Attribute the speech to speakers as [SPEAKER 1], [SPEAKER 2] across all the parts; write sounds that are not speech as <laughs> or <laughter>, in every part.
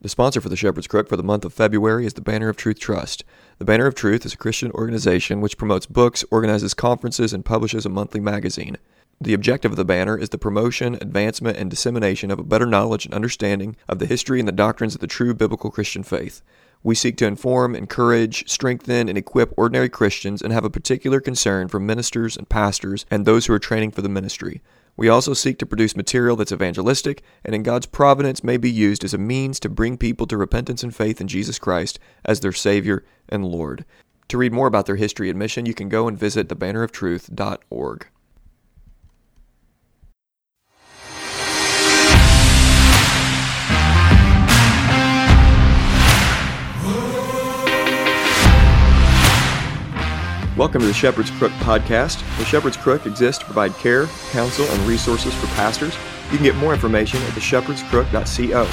[SPEAKER 1] The sponsor for the Shepherd's Crook for the month of February is the Banner of Truth Trust. The Banner of Truth is a Christian organization which promotes books, organizes conferences, and publishes a monthly magazine. The objective of the banner is the promotion, advancement, and dissemination of a better knowledge and understanding of the history and the doctrines of the true biblical Christian faith. We seek to inform, encourage, strengthen, and equip ordinary Christians and have a particular concern for ministers and pastors and those who are training for the ministry. We also seek to produce material that's evangelistic and in God's providence may be used as a means to bring people to repentance and faith in Jesus Christ as their Savior and Lord. To read more about their history and mission, you can go and visit thebanneroftruth.org. Welcome to the Shepherd's Crook podcast. The Shepherd's Crook exists to provide care, counsel, and resources for pastors. You can get more information at theshepherdscrook.co.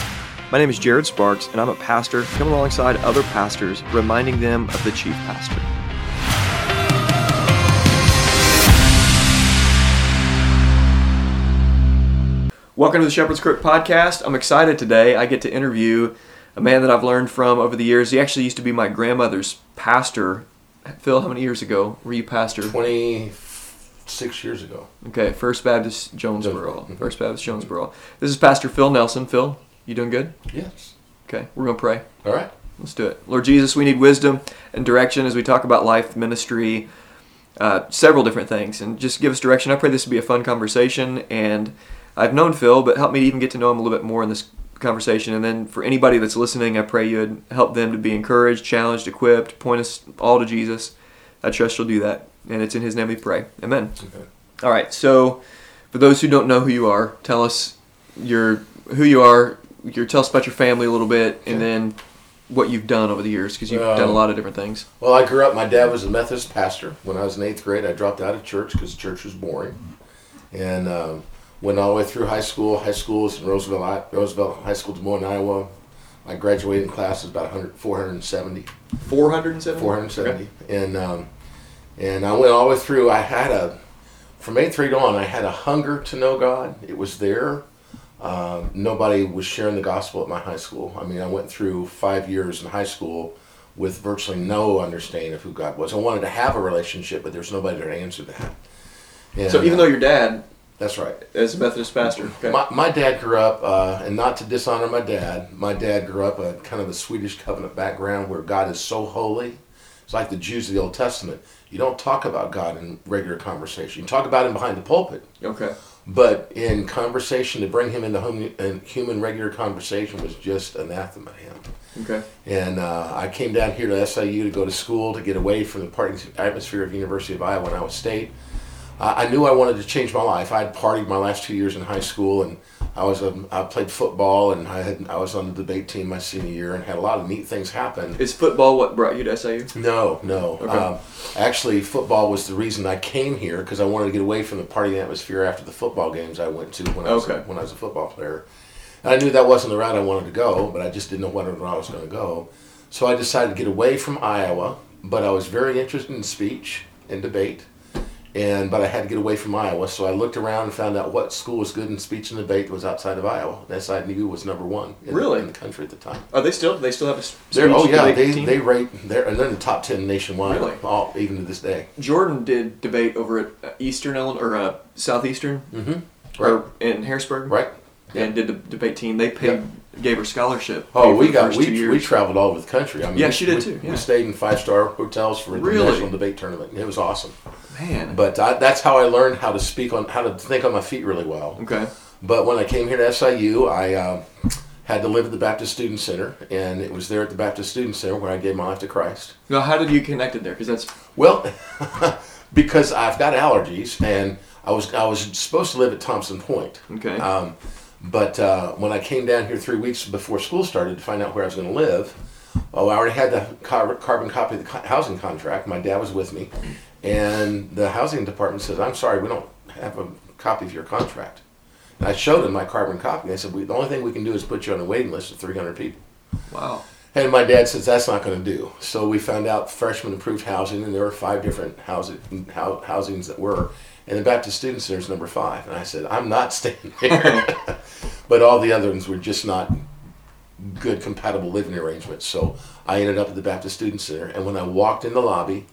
[SPEAKER 1] My name is Jared Sparks, and I'm a pastor coming alongside other pastors, reminding them of the chief pastor. Welcome to the Shepherd's Crook podcast. I'm excited today. I get to interview a man that I've learned from over the years. He actually used to be my grandmother's pastor Phil, how many years ago were you pastor?
[SPEAKER 2] 26 years ago.
[SPEAKER 1] Okay, First Baptist Jonesboro. Mm-hmm. First Baptist Jonesboro. This is Pastor Phil Nelson. Phil, you doing good?
[SPEAKER 2] Yes.
[SPEAKER 1] Okay, we're going to pray.
[SPEAKER 2] All right.
[SPEAKER 1] Let's do it. Lord Jesus, we need wisdom and direction as we talk about life, ministry, uh, several different things. And just give us direction. I pray this will be a fun conversation. And I've known Phil, but help me even get to know him a little bit more in this conversation. And then for anybody that's listening, I pray you'd help them to be encouraged, challenged, equipped, point us all to Jesus. I trust you'll do that. And it's in His name we pray. Amen. Okay. All right. So, for those who don't know who you are, tell us your who you are. Your tell us about your family a little bit, and then what you've done over the years because you've um, done a um, lot of different things.
[SPEAKER 2] Well, I grew up. My dad was a Methodist pastor. When I was in eighth grade, I dropped out of church because church was boring, and um, went all the way through high school. High school was in Roosevelt, Roosevelt High School, Des Moines, Iowa. My graduating class was about 100, 470.
[SPEAKER 1] 470?
[SPEAKER 2] 470. Okay. And, um, and I went all the way through. I had a, from 8th grade on, I had a hunger to know God. It was there. Um, nobody was sharing the gospel at my high school. I mean, I went through five years in high school with virtually no understanding of who God was. I wanted to have a relationship, but there's nobody to answer that.
[SPEAKER 1] And, so even though your dad
[SPEAKER 2] that's right.
[SPEAKER 1] As a Methodist pastor.
[SPEAKER 2] Okay. My, my dad grew up, uh, and not to dishonor my dad, my dad grew up a kind of a Swedish covenant background where God is so holy. It's like the Jews of the Old Testament. You don't talk about God in regular conversation. You talk about Him behind the pulpit.
[SPEAKER 1] Okay.
[SPEAKER 2] But in conversation, to bring Him into home, in human regular conversation was just anathema to Him.
[SPEAKER 1] Okay.
[SPEAKER 2] And uh, I came down here to SIU to go to school to get away from the party atmosphere of the University of Iowa and Iowa State I knew I wanted to change my life. I had partied my last two years in high school, and I was a, I played football, and I had I was on the debate team my senior year, and had a lot of neat things happen.
[SPEAKER 1] Is football what brought you to SIU?
[SPEAKER 2] No, no. Okay. Um, actually, football was the reason I came here because I wanted to get away from the party atmosphere after the football games I went to when I was okay. a, when I was a football player. And I knew that wasn't the route I wanted to go, but I just didn't know where I was going to go. So I decided to get away from Iowa, but I was very interested in speech and debate and but I had to get away from Iowa, so I looked around and found out what school was good in speech and debate that was outside of Iowa. That's I knew was number one in,
[SPEAKER 1] really?
[SPEAKER 2] in the country at the time.
[SPEAKER 1] Are they still? They still have a speech
[SPEAKER 2] Oh yeah, they team? they rate they're they're in the top ten nationwide, really? all, even to this day.
[SPEAKER 1] Jordan did debate over at Eastern Illinois or uh, Southeastern,
[SPEAKER 2] mm-hmm. right
[SPEAKER 1] in Harrisburg,
[SPEAKER 2] right?
[SPEAKER 1] And did the debate team. They paid. Yep gave her scholarship.
[SPEAKER 2] Oh, we got we, we traveled all over the country. I
[SPEAKER 1] mean, yeah, she did
[SPEAKER 2] we,
[SPEAKER 1] too. Yeah.
[SPEAKER 2] We stayed in five star hotels for
[SPEAKER 1] really?
[SPEAKER 2] the national debate tournament. It was awesome.
[SPEAKER 1] Man,
[SPEAKER 2] but I, that's how I learned how to speak on how to think on my feet really well.
[SPEAKER 1] Okay.
[SPEAKER 2] But when I came here to SIU, I uh, had to live at the Baptist Student Center, and it was there at the Baptist Student Center where I gave my life to Christ.
[SPEAKER 1] Now, how did you connect it there? Because that's
[SPEAKER 2] well, <laughs> because I've got allergies, and I was I was supposed to live at Thompson Point.
[SPEAKER 1] Okay.
[SPEAKER 2] Um, but uh, when I came down here three weeks before school started to find out where I was going to live, oh, I already had the carbon copy of the housing contract. My dad was with me, and the housing department says, "I'm sorry, we don't have a copy of your contract." And I showed them my carbon copy. I said, "The only thing we can do is put you on a waiting list of 300 people."
[SPEAKER 1] Wow.
[SPEAKER 2] And my dad says that's not going to do. So we found out freshman approved housing, and there were five different housing housings that were and the Baptist Student Center is number five. And I said, I'm not <laughs> staying there. <laughs> but all the other ones were just not good compatible living arrangements. So I ended up at the Baptist Student Center, and when I walked in the lobby,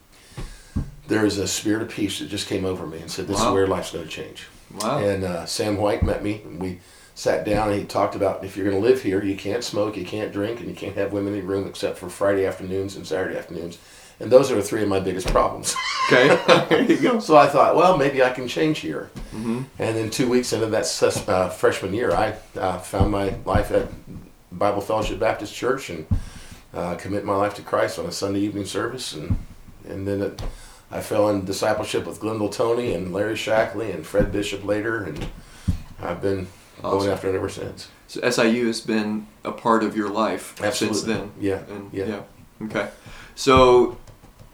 [SPEAKER 2] there was a spirit of peace that just came over me and said, "This wow. is where life's going to change." Wow. And uh, Sam White met me, and we sat down and he talked about if you're going to live here, you can't smoke, you can't drink, and you can't have women in your room except for Friday afternoons and Saturday afternoons. And those are three of my biggest problems.
[SPEAKER 1] Okay, <laughs> there you go.
[SPEAKER 2] So I thought, well, maybe I can change here. Mm-hmm. And then two weeks into that uh, freshman year, I uh, found my life at Bible Fellowship Baptist Church and uh, commit my life to Christ on a Sunday evening service. And, and then it, I fell in discipleship with Glendale Tony and Larry Shackley and Fred Bishop later. And I've been awesome. going after it ever since.
[SPEAKER 1] So SIU has been a part of your life
[SPEAKER 2] Absolutely.
[SPEAKER 1] since then.
[SPEAKER 2] Yeah. And, yeah.
[SPEAKER 1] Yeah. Okay. So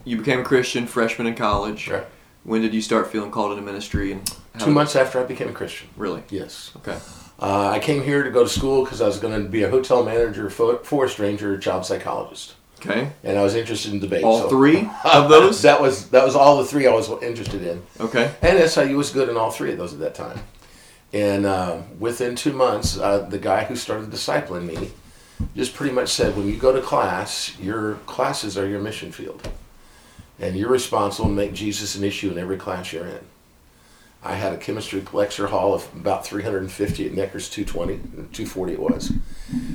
[SPEAKER 1] you became a Christian freshman in college.
[SPEAKER 2] Right.
[SPEAKER 1] When did you start feeling called into ministry? And
[SPEAKER 2] two months after I became a Christian.
[SPEAKER 1] Really?
[SPEAKER 2] Yes.
[SPEAKER 1] Okay.
[SPEAKER 2] Uh, I came here to go to school because I was going to be a hotel manager, forest ranger, child psychologist.
[SPEAKER 1] Okay.
[SPEAKER 2] And I was interested in debate.
[SPEAKER 1] All so. three <laughs> of those?
[SPEAKER 2] that was that was all the three I was interested in.
[SPEAKER 1] Okay.
[SPEAKER 2] And SIU was good in all three of those at that time. And uh, within two months, uh, the guy who started discipling me just pretty much said, when you go to class, your classes are your mission field. And you're responsible to make Jesus an issue in every class you're in. I had a chemistry lecture hall of about 350 at Neckers 220, 240 it was.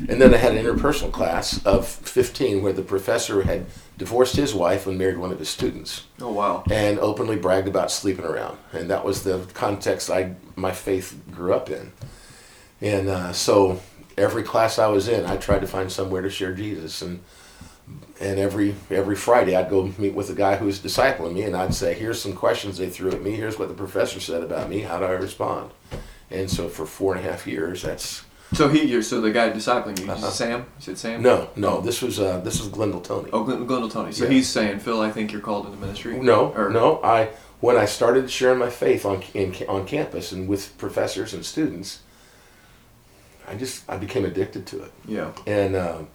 [SPEAKER 2] And then I had an interpersonal class of 15 where the professor had divorced his wife and married one of his students.
[SPEAKER 1] Oh wow!
[SPEAKER 2] And openly bragged about sleeping around, and that was the context I my faith grew up in. And uh, so every class I was in, I tried to find somewhere to share Jesus, and and every every Friday I'd go meet with the guy who was discipling me, and I'd say, "Here's some questions they threw at me. Here's what the professor said about me. How do I respond?" And so for four and a half years, that's.
[SPEAKER 1] So he, so the guy discipling you, uh-huh. Sam? You said Sam?
[SPEAKER 2] No, no. This was uh, this was Glendale Tony.
[SPEAKER 1] Oh, Glendale Tony. So yeah. he's saying, Phil, I think you're called into ministry.
[SPEAKER 2] No, or? no. I when I started sharing my faith on in, on campus and with professors and students, I just I became addicted to it.
[SPEAKER 1] Yeah.
[SPEAKER 2] And. Um,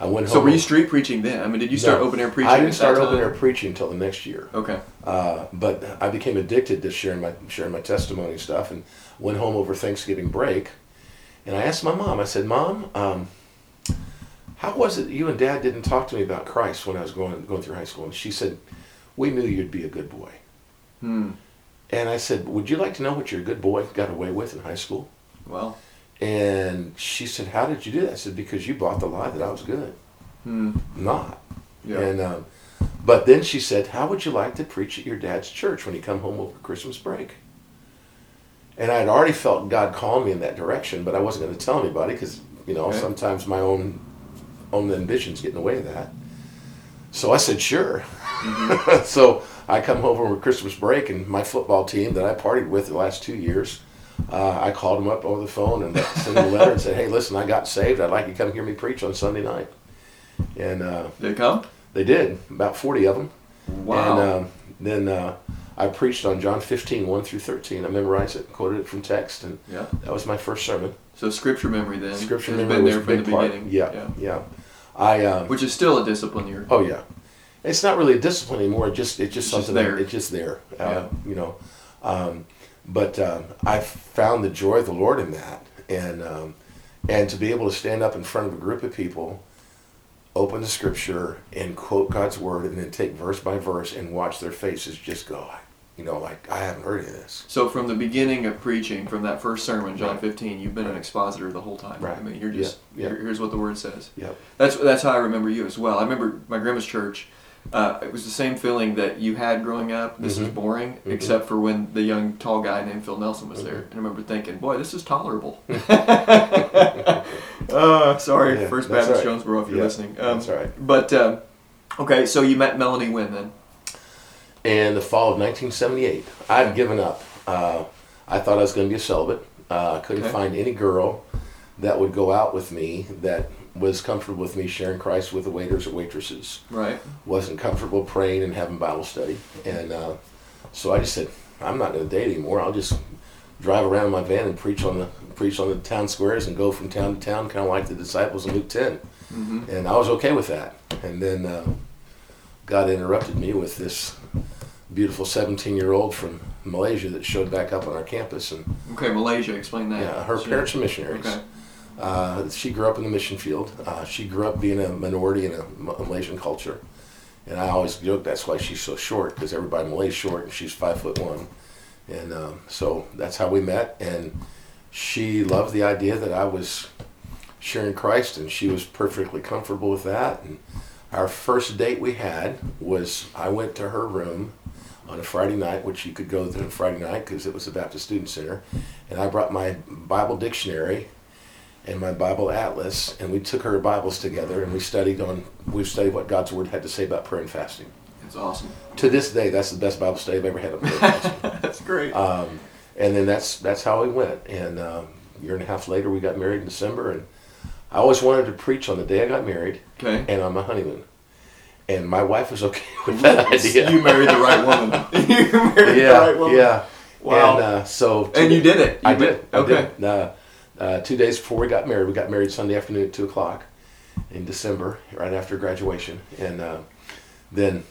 [SPEAKER 2] I went
[SPEAKER 1] home. So were you street preaching then? I mean, did you start no, open air preaching?
[SPEAKER 2] I didn't start open air preaching until the next year.
[SPEAKER 1] Okay.
[SPEAKER 2] Uh, but I became addicted to sharing my sharing my testimony stuff, and went home over Thanksgiving break, and I asked my mom. I said, "Mom, um, how was it you and Dad didn't talk to me about Christ when I was going going through high school?" And she said, "We knew you'd be a good boy."
[SPEAKER 1] Hmm.
[SPEAKER 2] And I said, "Would you like to know what your good boy got away with in high school?"
[SPEAKER 1] Well.
[SPEAKER 2] And she said, "How did you do that?" I said, "Because you bought the lie that I was good."
[SPEAKER 1] Hmm.
[SPEAKER 2] Not.
[SPEAKER 1] Yeah.
[SPEAKER 2] And um, but then she said, "How would you like to preach at your dad's church when you come home over Christmas break?" And I had already felt God calling me in that direction, but I wasn't going to tell anybody because you know okay. sometimes my own own ambitions get in the way of that. So I said, "Sure." Mm-hmm. <laughs> so I come home over Christmas break, and my football team that I partied with the last two years uh, I called him up over the phone and <laughs> sent him a letter and said, "Hey, listen, I got saved. I'd like you to come hear me preach on Sunday night." And uh,
[SPEAKER 1] they come?
[SPEAKER 2] They did. About forty of them.
[SPEAKER 1] Wow.
[SPEAKER 2] And um, then uh, I preached on John 15, 1 through 13. I memorized it, quoted it from text, and
[SPEAKER 1] yeah.
[SPEAKER 2] that was my first sermon.
[SPEAKER 1] So scripture memory then.
[SPEAKER 2] Scripture memory been there from the part. beginning. Yeah, yeah. yeah. I um,
[SPEAKER 1] which is still a discipline here.
[SPEAKER 2] Oh yeah, it's not really a discipline anymore. It just it's just
[SPEAKER 1] it's
[SPEAKER 2] something.
[SPEAKER 1] Just there.
[SPEAKER 2] it's just there. Uh, yeah. You know. Um, but um, I found the joy of the Lord in that, and um, and to be able to stand up in front of a group of people, open the Scripture and quote God's word, and then take verse by verse and watch their faces just go, you know, like I haven't heard of this.
[SPEAKER 1] So from the beginning of preaching, from that first sermon, John right. 15, you've been right. an expositor the whole time.
[SPEAKER 2] Right.
[SPEAKER 1] I mean, you're just
[SPEAKER 2] yeah.
[SPEAKER 1] Yeah. here's what the word says.
[SPEAKER 2] Yep.
[SPEAKER 1] That's that's how I remember you as well. I remember my grandma's church uh, it was the same feeling that you had growing up. This mm-hmm. is boring, mm-hmm. except for when the young tall guy named Phil Nelson was mm-hmm. there. And I remember thinking, boy, this is tolerable. uh, <laughs> <laughs> sorry,
[SPEAKER 2] yeah,
[SPEAKER 1] First Baptist
[SPEAKER 2] right.
[SPEAKER 1] Jonesboro, if you're
[SPEAKER 2] yeah,
[SPEAKER 1] listening. Um,
[SPEAKER 2] that's right.
[SPEAKER 1] But um, okay, so you met Melanie when then?
[SPEAKER 2] In the fall of 1978, I'd given up. Uh, I thought I was going to be a celibate. Uh, I couldn't
[SPEAKER 1] okay.
[SPEAKER 2] find any girl that would go out with me that was comfortable with me sharing Christ with the waiters or waitresses.
[SPEAKER 1] Right.
[SPEAKER 2] Wasn't comfortable praying and having Bible study, and uh, so I just said, I'm not going to date anymore. I'll just drive around in my van and preach on the preach on the town squares and go from town to town, kind of like the disciples in Luke 10.
[SPEAKER 1] Mm-hmm.
[SPEAKER 2] And I was okay with that. And then uh, God interrupted me with this beautiful 17 year old from Malaysia that showed back up on our campus. And
[SPEAKER 1] okay, Malaysia, explain that.
[SPEAKER 2] Yeah, her
[SPEAKER 1] sure.
[SPEAKER 2] parents are missionaries.
[SPEAKER 1] Okay
[SPEAKER 2] Uh, she grew up in the mission field. Uh, she grew up being a minority in a Malaysian culture. And I always joke that's why she's so short, because everybody in Malay's short and she's five foot one. And um, so that's how we met. And she loved the idea that I was sharing Christ, and she was perfectly comfortable with that. And our first date we had was I went to her room on a Friday night, which you could go to Friday night because it was the Baptist Student Center, and I brought my Bible dictionary and my Bible atlas, and we took our Bibles together and we studied on we studied what God's Word had to say about prayer and fasting.
[SPEAKER 1] That's awesome.
[SPEAKER 2] To this day, that's the best Bible study I've ever had. <laughs>
[SPEAKER 1] that's great.
[SPEAKER 2] Um, and then that's that's how we went. And um, a year and a half later, we got married in December, and I always wanted to preach on the day I got married
[SPEAKER 1] okay.
[SPEAKER 2] and on my honeymoon. And my wife was okay <laughs> with that idea.
[SPEAKER 1] You married the right woman. <laughs> you married
[SPEAKER 2] yeah,
[SPEAKER 1] the right woman.
[SPEAKER 2] Yeah.
[SPEAKER 1] Wow.
[SPEAKER 2] And uh, so.
[SPEAKER 1] And you did it. You
[SPEAKER 2] I did. I
[SPEAKER 1] okay.
[SPEAKER 2] Did. Uh, uh, two days before we got married, we got married Sunday afternoon at two o'clock in December, right after graduation, and uh, then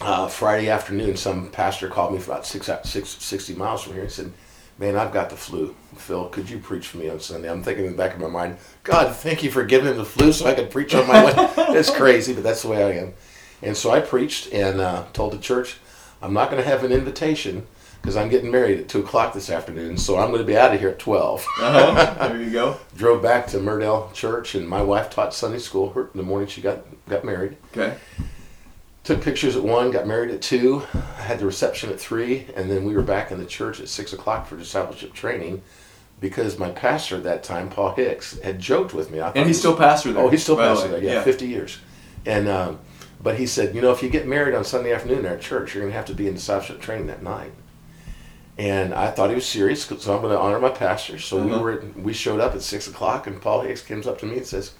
[SPEAKER 2] uh, Friday afternoon, some pastor called me from about six, six, 60 miles from here and said, Man, I've got the flu. Phil, could you preach for me on Sunday? I'm thinking in the back of my mind, God, thank you for giving him the flu so I could preach on my way. <laughs> it's crazy, but that's the way I am. And so I preached and uh, told the church, I'm not going to have an invitation because I'm getting married at 2 o'clock this afternoon, so I'm going to be out of here at 12. <laughs>
[SPEAKER 1] uh-huh. There you go. <laughs>
[SPEAKER 2] Drove back to Murdale Church, and my wife taught Sunday school her, the morning she got, got married.
[SPEAKER 1] Okay.
[SPEAKER 2] Took pictures at 1, got married at 2, I had the reception at 3, and then we were back in the church at 6 o'clock for discipleship training because my pastor at that time, Paul Hicks, had joked with me.
[SPEAKER 1] and he's still pastor there.
[SPEAKER 2] Oh, he's still pastor there, yeah, yeah, 50 years. And um, But he said, you know, if you get married on Sunday afternoon at our church, you're going to have to be in discipleship training that night. And I thought he was serious, so I'm going to honor my pastor. So uh-huh. we were we showed up at six o'clock, and Paul Hicks comes up to me and says,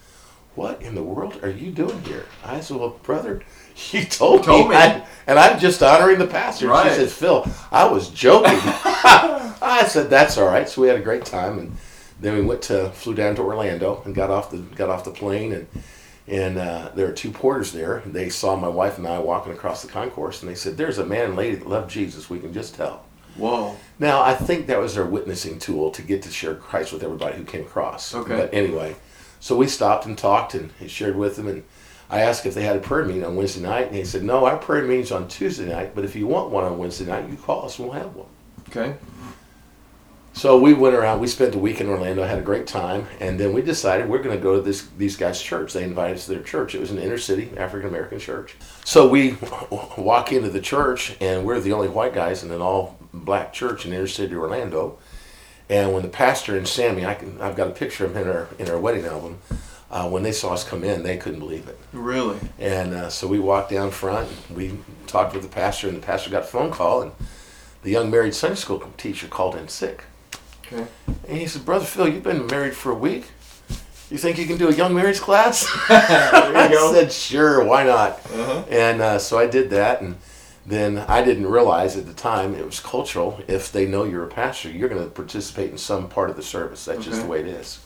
[SPEAKER 2] "What in the world are you doing here?" I said, "Well, brother, <laughs> you told, told me, me. I, and I'm just honoring the pastor." Right. She said, "Phil, I was joking." <laughs> I said, "That's all right." So we had a great time, and then we went to flew down to Orlando and got off the got off the plane and. And uh, there were two porters there. They saw my wife and I walking across the concourse, and they said, "There's a man and lady that love Jesus. We can just tell."
[SPEAKER 1] Whoa.
[SPEAKER 2] Now, I think that was their witnessing tool to get to share Christ with everybody who came across.
[SPEAKER 1] Okay.
[SPEAKER 2] But anyway, so we stopped and talked and shared with them. And I asked if they had a prayer meeting on Wednesday night. And they said, no, our prayer meeting's on Tuesday night. But if you want one on Wednesday night, you call us and we'll have one.
[SPEAKER 1] Okay.
[SPEAKER 2] So we went around. We spent the week in Orlando, had a great time, and then we decided we're going to go to this these guys' church. They invited us to their church. It was an inner city African American church. So we <laughs> walk into the church, and we're the only white guys in an all black church in inner city Orlando. And when the pastor and Sammy, I can, I've got a picture of him in our in our wedding album. Uh, when they saw us come in, they couldn't believe it.
[SPEAKER 1] Really?
[SPEAKER 2] And uh, so we walked down front. We talked with the pastor, and the pastor got a phone call, and the young married Sunday school teacher called in sick.
[SPEAKER 1] Okay.
[SPEAKER 2] And he said, Brother Phil, you've been married for a week. You think you can do a young marriage class? <laughs>
[SPEAKER 1] I
[SPEAKER 2] said, sure, why not? Uh-huh. And uh, so I did that, and then I didn't realize at the time it was cultural. If they know you're a pastor, you're going to participate in some part of the service. That's okay. just the way it is.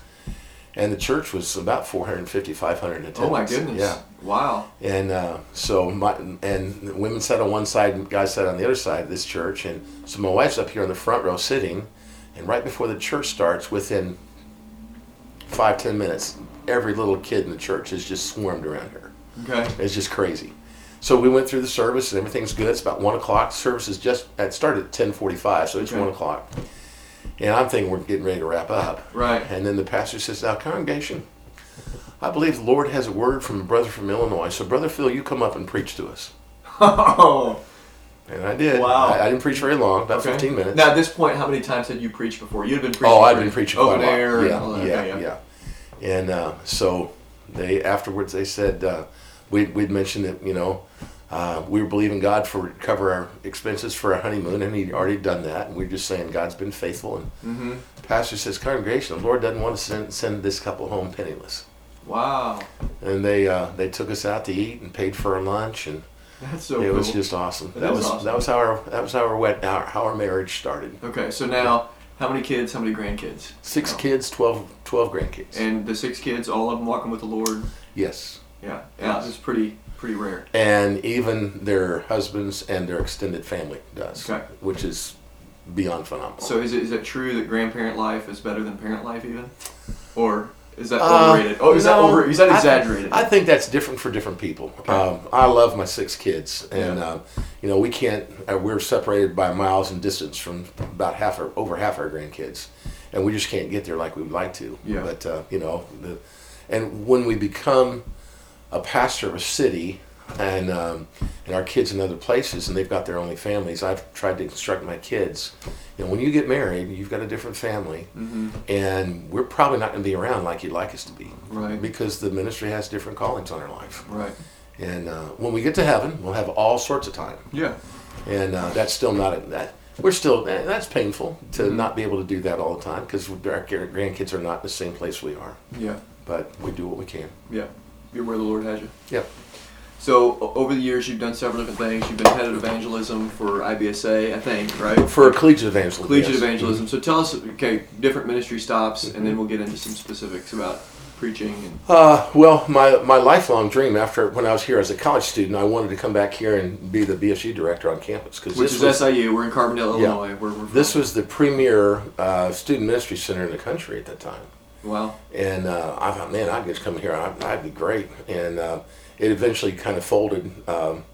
[SPEAKER 2] And the church was about 450, 500 attendance.
[SPEAKER 1] Oh my goodness!
[SPEAKER 2] Yeah.
[SPEAKER 1] Wow.
[SPEAKER 2] And uh, so my and women sat on one side, and guys sat on the other side of this church, and so my wife's up here in the front row sitting, and right before the church starts, within five ten minutes, every little kid in the church has just swarmed around her.
[SPEAKER 1] Okay.
[SPEAKER 2] It's just crazy. So we went through the service and everything's good. It's about one o'clock. The service is just it started at ten forty five, so it's okay. one o'clock. And I'm thinking we're getting ready to wrap up.
[SPEAKER 1] Right.
[SPEAKER 2] And then the pastor says, "Now, congregation, I believe the Lord has a word from a brother from Illinois. So, brother Phil, you come up and preach to us." <laughs>
[SPEAKER 1] Oh.
[SPEAKER 2] And I did.
[SPEAKER 1] Wow.
[SPEAKER 2] I, I didn't preach very long, about
[SPEAKER 1] okay.
[SPEAKER 2] 15 minutes.
[SPEAKER 1] Now, at this point, how many times had you preached before? You'd been preaching.
[SPEAKER 2] Oh, I'd been preaching
[SPEAKER 1] open air.
[SPEAKER 2] Yeah, yeah, yeah, yeah, And uh, so they afterwards they said uh, we we'd mentioned that you know uh, we were believing God for cover our expenses for our honeymoon, and He'd already done that. And we are just saying God's been faithful. And
[SPEAKER 1] mm-hmm.
[SPEAKER 2] pastor says, congregation, the Lord doesn't want to send send this couple home penniless.
[SPEAKER 1] Wow.
[SPEAKER 2] And they uh, they took us out to eat and paid for our lunch, and
[SPEAKER 1] that's so.
[SPEAKER 2] It
[SPEAKER 1] cool.
[SPEAKER 2] was just awesome.
[SPEAKER 1] That,
[SPEAKER 2] that was
[SPEAKER 1] awesome.
[SPEAKER 2] that was how our that was how our wet our, how our marriage started.
[SPEAKER 1] Okay, so now how many kids? How many grandkids?
[SPEAKER 2] Six oh. kids, 12, 12 grandkids.
[SPEAKER 1] And the six kids, all of them walking with the Lord.
[SPEAKER 2] Yes.
[SPEAKER 1] Yeah, yeah, it's pretty pretty rare.
[SPEAKER 2] And even their husbands and their extended family does,
[SPEAKER 1] okay.
[SPEAKER 2] which is beyond phenomenal.
[SPEAKER 1] So is it is it true that grandparent life is better than parent life even, or is that uh, overrated? Uh, oh, is no, that over? Is that exaggerated?
[SPEAKER 2] I, I, think that's different for different people. Okay. Um, I love my six kids, and yeah. um, you know we can't. Uh, we're separated by miles and distance from about half or over half our grandkids, and we just can't get there like we would like to. Yeah. But uh, you know, the, and when we become a pastor of a city, and um, and our kids in other places, and they've got their only families. I've tried to instruct my kids. You know, when you get married, you've got a different family, mm-hmm. and we're probably not going to be around like you'd like us to be,
[SPEAKER 1] right?
[SPEAKER 2] Because the ministry has different callings on our life,
[SPEAKER 1] right?
[SPEAKER 2] And uh, when we get to heaven, we'll have all sorts of time.
[SPEAKER 1] Yeah.
[SPEAKER 2] And uh, that's still not a, that. We're still eh, that's painful to mm-hmm. not be able to do that all the time because our grandkids are not in the same place we are.
[SPEAKER 1] Yeah.
[SPEAKER 2] But we do what we can.
[SPEAKER 1] Yeah. You're where the Lord has you.
[SPEAKER 2] Yep.
[SPEAKER 1] So over the years, you've done several different things. You've been head of evangelism for IBSA, I think, right?
[SPEAKER 2] For collegiate evangelism.
[SPEAKER 1] Collegiate yes. evangelism. Mm-hmm. So tell us, okay, different ministry stops, mm-hmm. and then mm-hmm. we'll get into some specifics about preaching. And...
[SPEAKER 2] Uh, well, my my lifelong dream after when I was here as a college student, I wanted to come back here and be the BSU director on campus.
[SPEAKER 1] Cause Which is was, SIU. We're in Carbondale, yeah, Illinois. Where we're
[SPEAKER 2] this was the premier uh, student ministry center in the country at that time.
[SPEAKER 1] Wow.
[SPEAKER 2] And uh, I thought, man, I'd just come here. I'd, I'd be great. And uh, it eventually kind of folded. Um,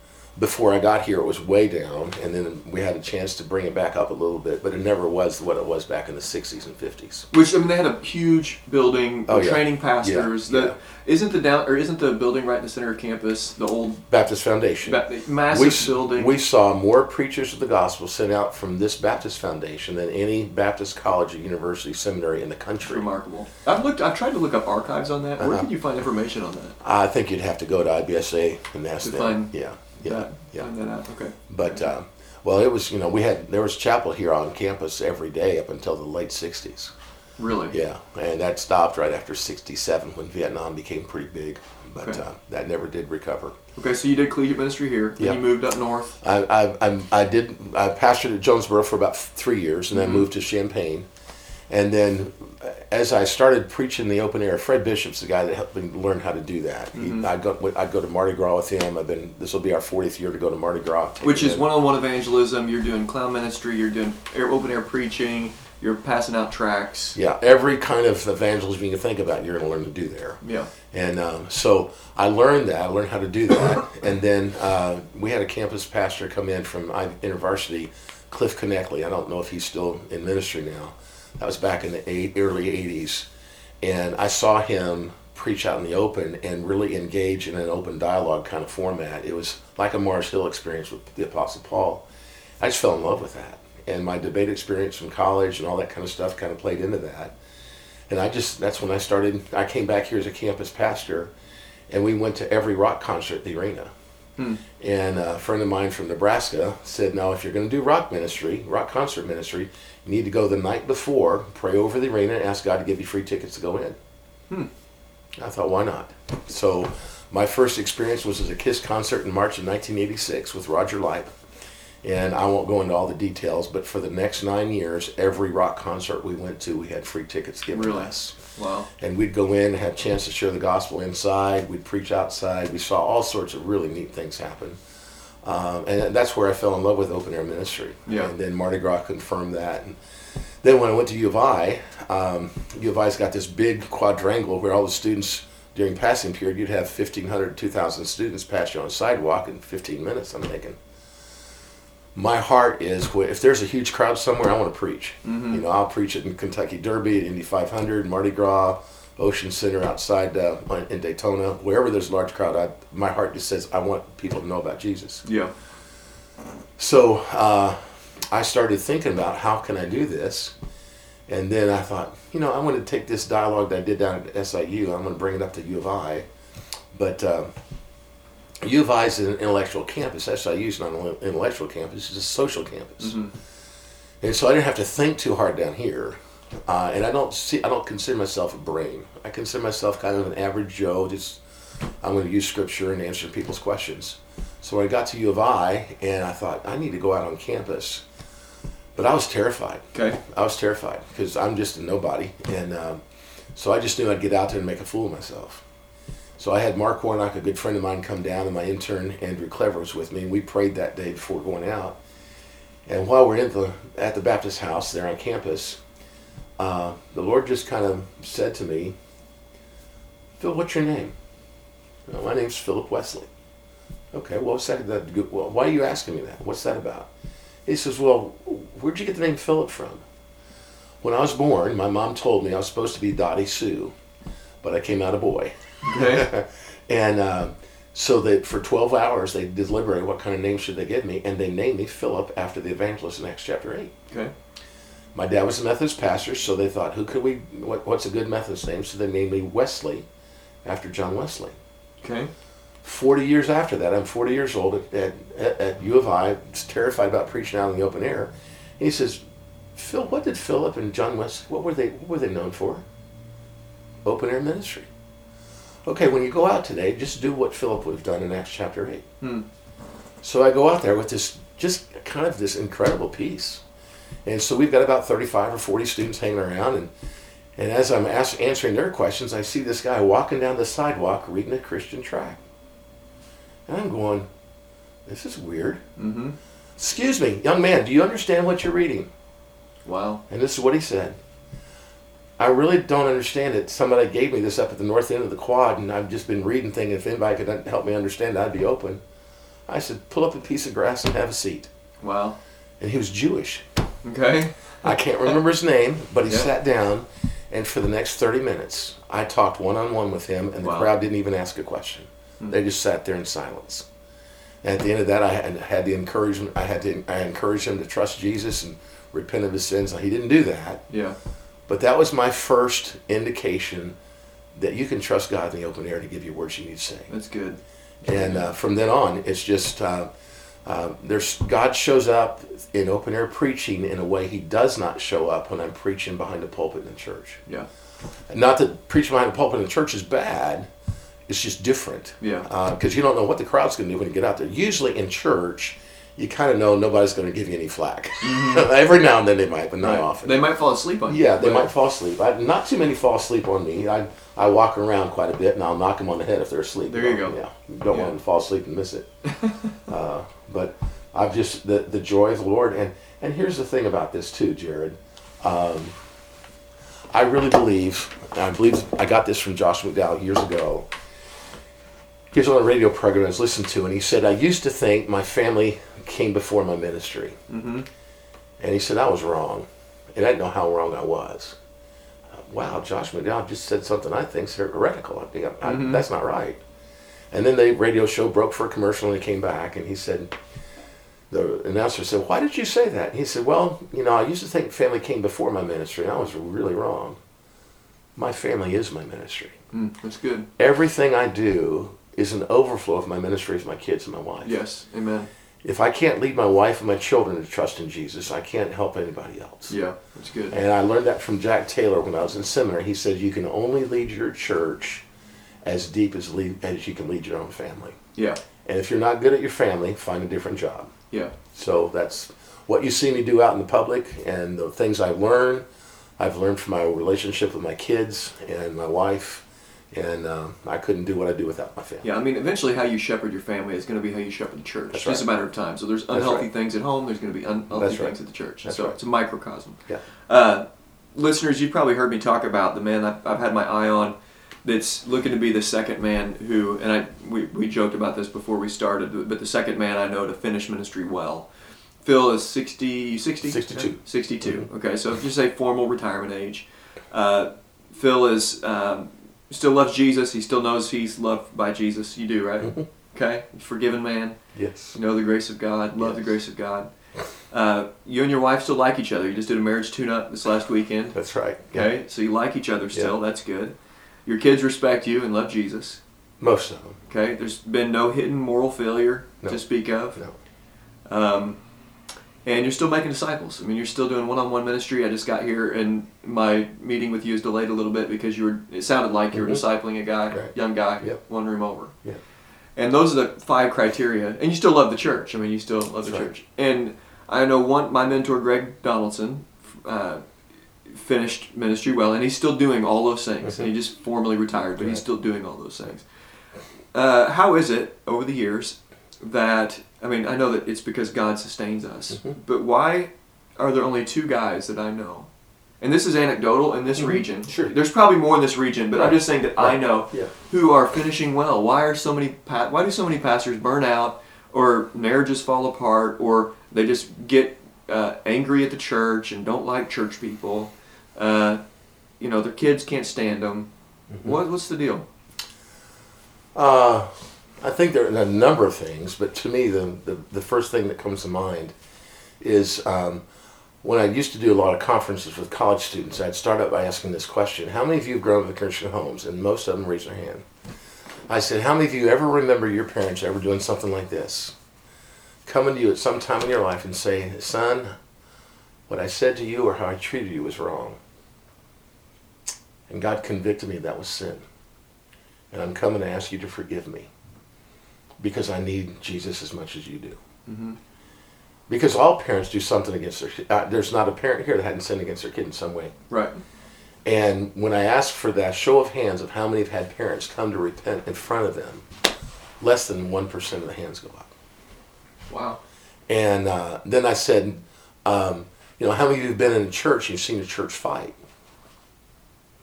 [SPEAKER 2] before I got here, it was way down, and then we had a chance to bring it back up a little bit, but it never was what it was back in the 60s and 50s.
[SPEAKER 1] Which I mean, they had a huge building, oh, yeah. training pastors. Yeah, that yeah. not the down or isn't the building right in the center of campus the old
[SPEAKER 2] Baptist Foundation?
[SPEAKER 1] Ba- massive
[SPEAKER 2] we,
[SPEAKER 1] building.
[SPEAKER 2] We saw more preachers of the gospel sent out from this Baptist Foundation than any Baptist college or university seminary in the country.
[SPEAKER 1] remarkable. I've looked. I've tried to look up archives on that. Where uh-huh. can you find information on that?
[SPEAKER 2] I think you'd have to go to IBSA and ask to them.
[SPEAKER 1] Find,
[SPEAKER 2] yeah yeah,
[SPEAKER 1] yeah. Find that out. Okay.
[SPEAKER 2] But uh, well, it was you know we had there was chapel here on campus every day up until the late '60s.
[SPEAKER 1] Really?
[SPEAKER 2] Yeah, and that stopped right after '67 when Vietnam became pretty big. But okay. uh, that never did recover.
[SPEAKER 1] Okay, so you did collegiate ministry here. Then you moved up north.
[SPEAKER 2] I, I, I, I, did. I pastored at Jonesboro for about three years, and then mm-hmm. moved to Champaign. And then as I started preaching the open air, Fred Bishop's the guy that helped me learn how to do that. Mm-hmm. I'd go, I'd go to Mardi Gras with him. I've been. This will be our 40th year to go to Mardi Gras.
[SPEAKER 1] Which is one-on-one evangelism. You're doing clown ministry. You're doing air, open air preaching. You're passing out tracts.
[SPEAKER 2] Yeah, every kind of evangelism you can think about, you're going to learn to do there.
[SPEAKER 1] Yeah.
[SPEAKER 2] And um, so I learned that. I learned how to do that. <coughs> and then uh, we had a campus pastor come in from InterVarsity, Cliff Connectly. I don't know if he's still in ministry now that was back in the eight, early 80s. And I saw him preach out in the open and really engage in an open dialogue kind of format. It was like a Mars Hill experience with the Apostle Paul. I just fell in love with that. And my debate experience from college and all that kind of stuff kind of played into that. And I just, that's when I started, I came back here as a campus pastor and we went to every rock concert at the arena. Hmm. And a friend of mine from Nebraska said, "Now, if you're going to do rock ministry, rock concert ministry, you need to go the night before, pray over the arena, and ask God to give you free tickets to go in." Hmm. I thought, why not? So, my first experience was as a Kiss concert in March of 1986 with Roger Leip. And I won't go into all the details, but for the next nine years, every rock concert we went to, we had free tickets given
[SPEAKER 1] really?
[SPEAKER 2] to us.
[SPEAKER 1] Wow.
[SPEAKER 2] And we'd go in, and have a chance to share the gospel inside. We'd preach outside. We saw all sorts of really neat things happen. Um, and that's where I fell in love with open air ministry.
[SPEAKER 1] Yeah.
[SPEAKER 2] And then Mardi Gras confirmed that. And then when I went to U of I, um, U of I's got this big quadrangle where all the students during passing period, you'd have 1,500, 2,000 students pass you on a sidewalk in 15 minutes. I'm thinking, my heart is if there's a huge crowd somewhere, I want to preach. Mm-hmm. You know, I'll preach it in Kentucky Derby, at Indy 500, Mardi Gras, Ocean Center outside uh, in Daytona, wherever there's a large crowd. I, my heart just says I want people to know about Jesus.
[SPEAKER 1] Yeah.
[SPEAKER 2] So uh, I started thinking about how can I do this, and then I thought, you know, I'm going to take this dialogue that I did down at SIU. I'm going to bring it up to U of I, but. Uh, U of I is an intellectual campus. SIU is not an intellectual campus; it's a social campus. Mm-hmm. And so I didn't have to think too hard down here. Uh, and I don't see, I don't consider myself a brain. I consider myself kind of an average Joe. Just I'm going to use scripture and answer people's questions. So when I got to U of I, and I thought I need to go out on campus, but I was terrified.
[SPEAKER 1] Okay.
[SPEAKER 2] I was terrified because I'm just a nobody, and um, so I just knew I'd get out there and make a fool of myself. So I had Mark Warnock, a good friend of mine, come down, and my intern Andrew Clever was with me, and we prayed that day before going out. And while we're in the at the Baptist house there on campus, uh, the Lord just kind of said to me, "Phil, what's your name?" Well, my name's Philip Wesley. Okay, well, what's that? that well, why are you asking me that? What's that about? He says, "Well, where'd you get the name Philip from?" When I was born, my mom told me I was supposed to be Dottie Sue, but I came out a boy. Okay. <laughs> and uh, so that for 12 hours they deliberated what kind of name should they give me, and they named me Philip after the evangelist in Acts chapter 8.
[SPEAKER 1] Okay.
[SPEAKER 2] My dad was a Methodist pastor, so they thought, who could we, what, what's a good Methodist name? So they named me Wesley after John Wesley.
[SPEAKER 1] Okay.
[SPEAKER 2] 40 years after that, I'm 40 years old at, at, at U of I, terrified about preaching out in the open air. And he says, Phil, what did Philip and John Wesley, what were they, what were they known for? Open air ministry. Okay, when you go out today, just do what Philip would have done in Acts chapter 8.
[SPEAKER 1] Hmm.
[SPEAKER 2] So I go out there with this, just kind of this incredible peace. And so we've got about 35 or 40 students hanging around. And, and as I'm ask, answering their questions, I see this guy walking down the sidewalk reading a Christian tract. And I'm going, this is weird.
[SPEAKER 1] Mm-hmm.
[SPEAKER 2] Excuse me, young man, do you understand what you're reading?
[SPEAKER 1] Wow.
[SPEAKER 2] And this is what he said. I really don't understand it. Somebody gave me this up at the north end of the quad, and I've just been reading things. If anybody could help me understand, I'd be open. I said, pull up a piece of grass and have a seat.
[SPEAKER 1] Wow.
[SPEAKER 2] And he was Jewish.
[SPEAKER 1] Okay.
[SPEAKER 2] I can't remember his name, but he sat down, and for the next 30 minutes, I talked one on one with him, and the wow. crowd didn't even ask a question. Mm-hmm. They just sat there in silence. And at the end of that, I had, had the encouragement. I had to. I encouraged him to trust Jesus and repent of his sins. He didn't do that.
[SPEAKER 1] Yeah.
[SPEAKER 2] But that was my first indication that you can trust God in the open air to give you words you need to say.
[SPEAKER 1] That's good.
[SPEAKER 2] And uh, from then on, it's just uh, uh, there's God shows up in open air preaching in a way He does not show up when I'm preaching behind the pulpit in the church.
[SPEAKER 1] Yeah.
[SPEAKER 2] Not that preaching behind the pulpit in the church is bad. It's just different.
[SPEAKER 1] Yeah.
[SPEAKER 2] Because uh, you don't know what the crowd's going to do when you get out there. Usually in church, you kind of know nobody's going to give you any flack. Mm-hmm. <laughs> Every now and then they might, but not right. often.
[SPEAKER 1] They might fall asleep on
[SPEAKER 2] you. Yeah, they might fall asleep. I, not too many fall asleep on me. I I walk around quite a bit, and I'll knock them on the head if they're asleep.
[SPEAKER 1] There you go.
[SPEAKER 2] Yeah, don't yeah. want them to fall asleep and miss it. <laughs> uh, but I've just the the joy of the Lord, and and here's the thing about this too, Jared. Um, I really believe, I believe I got this from Josh McDowell years ago. He was on a radio program I was listening to, and he said, I used to think my family came before my ministry.
[SPEAKER 1] Mm-hmm.
[SPEAKER 2] And he said, I was wrong. And I didn't know how wrong I was. Uh, wow, Josh McDowell just said something I think is heretical. I think I, mm-hmm. that's not right. And then the radio show broke for a commercial and he came back and he said, the announcer said, Why did you say that? And he said, Well, you know, I used to think family came before my ministry, and I was really wrong. My family is my ministry.
[SPEAKER 1] Mm, that's good.
[SPEAKER 2] Everything I do is an overflow of my ministry of my kids and my wife.
[SPEAKER 1] Yes, amen
[SPEAKER 2] if I can't lead my wife and my children to trust in Jesus, I can't help anybody else.
[SPEAKER 1] Yeah, that's good.
[SPEAKER 2] And I learned that from Jack Taylor when I was in seminary. He said you can only lead your church as deep as lead, as you can lead your own family.
[SPEAKER 1] Yeah.
[SPEAKER 2] And if you're not good at your family, find a different job.
[SPEAKER 1] Yeah.
[SPEAKER 2] So that's what you see me do out in the public and the things I learn. I've learned from my relationship with my kids and my wife and um, I couldn't do what I do without my family.
[SPEAKER 1] Yeah, I mean, eventually, how you shepherd your family is going to be how you shepherd the church. It's just a matter of time. So there's unhealthy right. things at home. There's going to be unhealthy That's things right. at the church.
[SPEAKER 2] That's
[SPEAKER 1] so
[SPEAKER 2] right.
[SPEAKER 1] it's a microcosm.
[SPEAKER 2] Yeah.
[SPEAKER 1] Uh, listeners, you've probably heard me talk about the man I've, I've, had my eye on. That's looking to be the second man who, and I we, we joked about this before we started, but the second man I know to finish ministry well. Phil is 60, 60?
[SPEAKER 2] 62.
[SPEAKER 1] 62. Mm-hmm. Okay, so just say formal retirement age. Uh, Phil is um, still loves Jesus. He still knows he's loved by Jesus. You do, right?
[SPEAKER 2] Mm-hmm.
[SPEAKER 1] Okay, forgiven man.
[SPEAKER 2] Yes.
[SPEAKER 1] You know the grace of God. Love
[SPEAKER 2] yes.
[SPEAKER 1] the grace of God. Uh, you and your wife still like each other. You just did a marriage tune-up this last weekend.
[SPEAKER 2] That's right.
[SPEAKER 1] Okay, so you like each other still. That's good. Your kids respect you and love Jesus.
[SPEAKER 2] Most of them.
[SPEAKER 1] Okay, there's been no hidden moral failure
[SPEAKER 2] no.
[SPEAKER 1] to speak of.
[SPEAKER 2] No.
[SPEAKER 1] Um, and you're still making disciples. I mean, you're still doing one-on-one ministry. I just got here, and my meeting with you is delayed a little bit because you were. It sounded like you were mm-hmm. discipling a guy,
[SPEAKER 2] right.
[SPEAKER 1] young guy,
[SPEAKER 2] yep.
[SPEAKER 1] one room over.
[SPEAKER 2] Yeah.
[SPEAKER 1] And those are the five criteria. And you still love the church. I mean, you still love
[SPEAKER 2] That's
[SPEAKER 1] the
[SPEAKER 2] right.
[SPEAKER 1] church. And I know one. My mentor, Greg Donaldson, uh, finished ministry well, and he's still doing all those things.
[SPEAKER 2] Mm-hmm.
[SPEAKER 1] He just formally retired, but
[SPEAKER 2] right.
[SPEAKER 1] he's still doing all those things. Uh, how is it over the years that I mean I know that it's because God sustains us, mm-hmm. but why are there only two guys that I know? And this is anecdotal in this mm-hmm. region.
[SPEAKER 2] Sure.
[SPEAKER 1] There's probably more in this region, but right. I'm just saying that right. I know
[SPEAKER 2] yeah.
[SPEAKER 1] who are finishing well. Why are so many pa- why do so many pastors burn out or marriages fall apart or they just get uh, angry at the church and don't like church people? Uh, you know, their kids can't stand them. Mm-hmm. What, what's the deal?
[SPEAKER 2] Uh, I think there are a number of things, but to me, the, the, the first thing that comes to mind is um, when I used to do a lot of conferences with college students, I'd start out by asking this question How many of you have grown up in Christian homes? And most of them raise their hand. I said, How many of you ever remember your parents ever doing something like this? Coming to you at some time in your life and say, Son, what I said to you or how I treated you was wrong. And God convicted me that was sin. And I'm coming to ask you to forgive me because I need Jesus as much as you do. Mm-hmm. Because all parents do something against their uh, There's not a parent here that hadn't sinned against their kid in some way.
[SPEAKER 1] Right.
[SPEAKER 2] And when I ask for that show of hands of how many have had parents come to repent in front of them, less than 1% of the hands go up.
[SPEAKER 1] Wow.
[SPEAKER 2] And uh, then I said, um, you know, how many of you have been in a church and you've seen a church fight?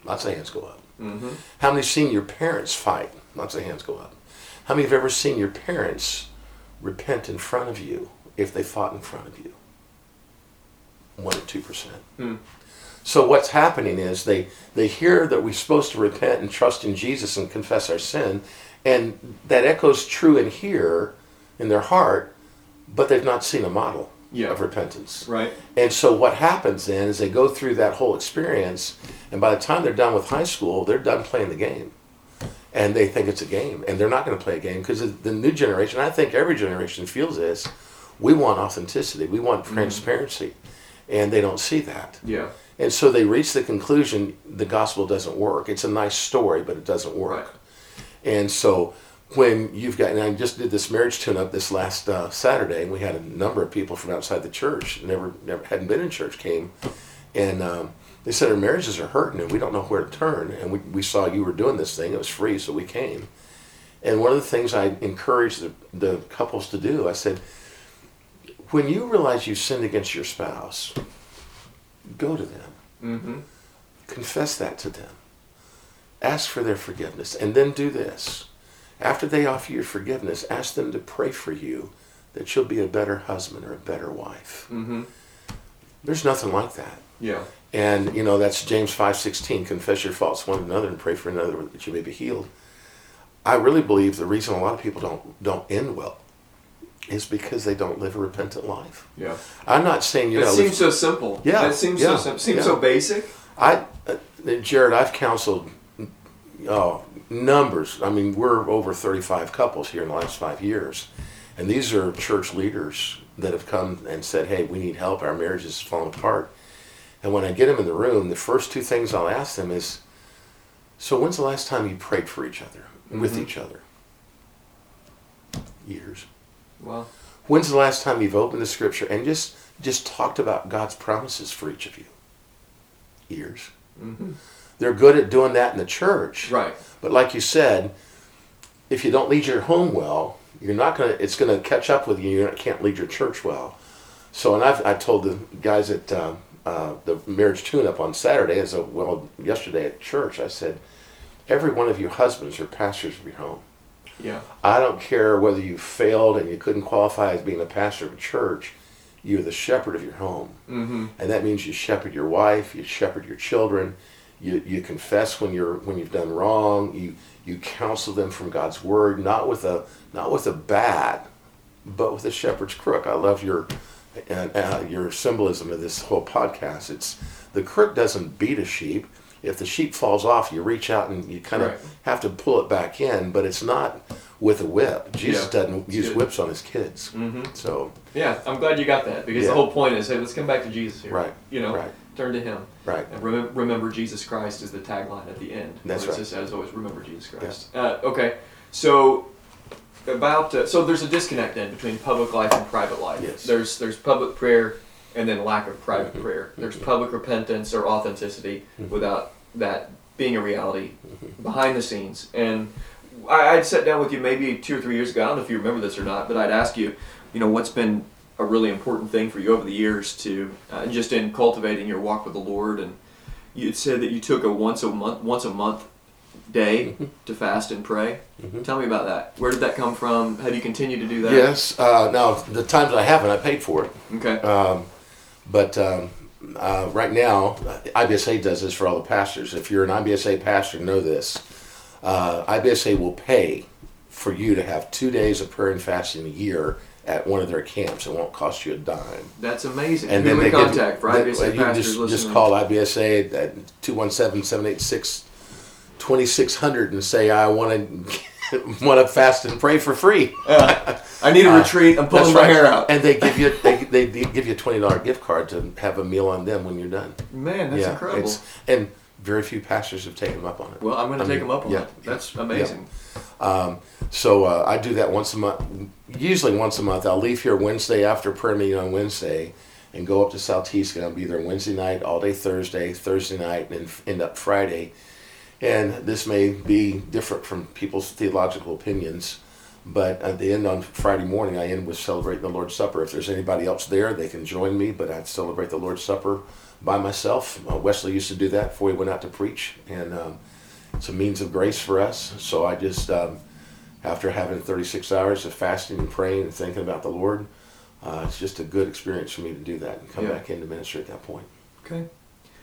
[SPEAKER 2] Lots of hands go up. Mm-hmm. How many have seen your parents fight? Lots of hands go up. How many have ever seen your parents repent in front of you if they fought in front of you? One or two percent. Mm. So what's happening is they they hear that we're supposed to repent and trust in Jesus and confess our sin, and that echoes true in here, in their heart, but they've not seen a model
[SPEAKER 1] yeah.
[SPEAKER 2] of repentance.
[SPEAKER 1] Right.
[SPEAKER 2] And so what happens then is they go through that whole experience, and by the time they're done with high school, they're done playing the game and they think it's a game, and they're not going to play a game because the new generation. I think every generation feels this. We want authenticity. We want mm-hmm. transparency, mm-hmm. and they don't see that.
[SPEAKER 1] Yeah.
[SPEAKER 2] And so they reach the conclusion the gospel doesn't work. It's a nice story, but it doesn't work. Right. And so when you've got, and I just did this marriage tune-up this last uh, Saturday, and we had a number of people from outside the church, never, never hadn't been in church, came, and um, they said our marriages are hurting and we don't know where to turn. And we, we saw you were doing this thing. It was free, so we came. And one of the things I encouraged the, the couples to do, I said, when you realize you've sinned against your spouse, go to them. Mm-hmm. Confess that to them. Ask for their forgiveness. And then do this. After they offer you forgiveness, ask them to pray for you that you'll be a better husband or a better wife. Mm-hmm. There's nothing like that.
[SPEAKER 1] Yeah.
[SPEAKER 2] And you know that's James five sixteen. Confess your faults one another and pray for another that you may be healed. I really believe the reason a lot of people don't don't end well is because they don't live a repentant life.
[SPEAKER 1] Yeah.
[SPEAKER 2] I'm not saying you
[SPEAKER 1] it
[SPEAKER 2] know.
[SPEAKER 1] It seems so simple.
[SPEAKER 2] Yeah.
[SPEAKER 1] It seems
[SPEAKER 2] yeah,
[SPEAKER 1] so simple. Seems yeah. so basic.
[SPEAKER 2] I, uh, Jared, I've counseled, oh, numbers. I mean, we're over 35 couples here in the last five years, and these are church leaders that have come and said, "Hey, we need help. Our marriage is falling apart." And when I get them in the room, the first two things I'll ask them is, "So when's the last time you prayed for each other, mm-hmm. with each other?" Years.
[SPEAKER 1] Well.
[SPEAKER 2] When's the last time you've opened the scripture and just just talked about God's promises for each of you? Years. Mm-hmm. They're good at doing that in the church.
[SPEAKER 1] Right.
[SPEAKER 2] But like you said, if you don't lead your home well, you're not gonna. It's gonna catch up with you. You can't lead your church well. So, and I've I told the guys at uh, uh, the marriage tune-up on Saturday, as a, well yesterday at church, I said, every one of you husbands are pastors of your home.
[SPEAKER 1] Yeah.
[SPEAKER 2] I don't care whether you failed and you couldn't qualify as being a pastor of a church. You're the shepherd of your home, mm-hmm. and that means you shepherd your wife, you shepherd your children, you, you confess when you're when you've done wrong. You you counsel them from God's word, not with a not with a bat, but with a shepherd's crook. I love your uh, uh, your symbolism of this whole podcast. It's the crook doesn't beat a sheep. If the sheep falls off, you reach out and you kind of right. have to pull it back in, but it's not with a whip. Jesus yeah, doesn't use good. whips on his kids. Mm-hmm. So
[SPEAKER 1] yeah, I'm glad you got that because yeah. the whole point is, hey, let's come back to Jesus here.
[SPEAKER 2] Right.
[SPEAKER 1] You know,
[SPEAKER 2] right.
[SPEAKER 1] Turn to Him.
[SPEAKER 2] Right.
[SPEAKER 1] And remember, remember Jesus Christ is the tagline at the end.
[SPEAKER 2] That's right.
[SPEAKER 1] Just says always, remember Jesus Christ. Yeah. Uh, okay, so about uh, so there's a disconnect then between public life and private life.
[SPEAKER 2] Yes.
[SPEAKER 1] There's there's public prayer and then lack of private mm-hmm. prayer. There's mm-hmm. public repentance or authenticity mm-hmm. without that being a reality mm-hmm. behind the scenes. And I, I'd sat down with you maybe two or three years ago. I don't know if you remember this or not, but I'd ask you, you know, what's been a really important thing for you over the years to uh, just in cultivating your walk with the Lord. And you said that you took a once a month once a month day mm-hmm. to fast and pray. Mm-hmm. Tell me about that. Where did that come from? Have you continued to do that?
[SPEAKER 2] Yes. Uh, now the times I haven't, I paid for it.
[SPEAKER 1] Okay.
[SPEAKER 2] Um, but um, uh, right now, IBSA does this for all the pastors. If you're an IBSA pastor, know this. Uh, IBSA will pay for you to have two days of prayer and fasting a year at one of their camps. It won't cost you a dime.
[SPEAKER 1] That's amazing. And then they contact for IBSA
[SPEAKER 2] you pastors just, just call IBSA at 217-786-2600 and say, I want to want to fast and pray for free.
[SPEAKER 1] I need a uh, retreat. I'm pulling my right. hair out.
[SPEAKER 2] And they give you they, they, they give you a twenty dollar gift card to have a meal on them when you're done.
[SPEAKER 1] Man, that's yeah, incredible.
[SPEAKER 2] and very few pastors have taken them up on it.
[SPEAKER 1] Well, I'm going to take mean, them up on yeah, it. That's amazing.
[SPEAKER 2] Yeah. Um, so uh, I do that once a month. Usually once a month. I'll leave here Wednesday after prayer meeting on Wednesday, and go up to Southeast. And I'll be there Wednesday night, all day Thursday, Thursday night, and end up Friday. And this may be different from people's theological opinions, but at the end on Friday morning, I end with celebrating the Lord's Supper. If there's anybody else there, they can join me, but I'd celebrate the Lord's Supper by myself. Uh, Wesley used to do that before he went out to preach, and um, it's a means of grace for us. So I just, um, after having 36 hours of fasting and praying and thinking about the Lord, uh, it's just a good experience for me to do that and come yeah. back into ministry at that point.
[SPEAKER 1] Okay.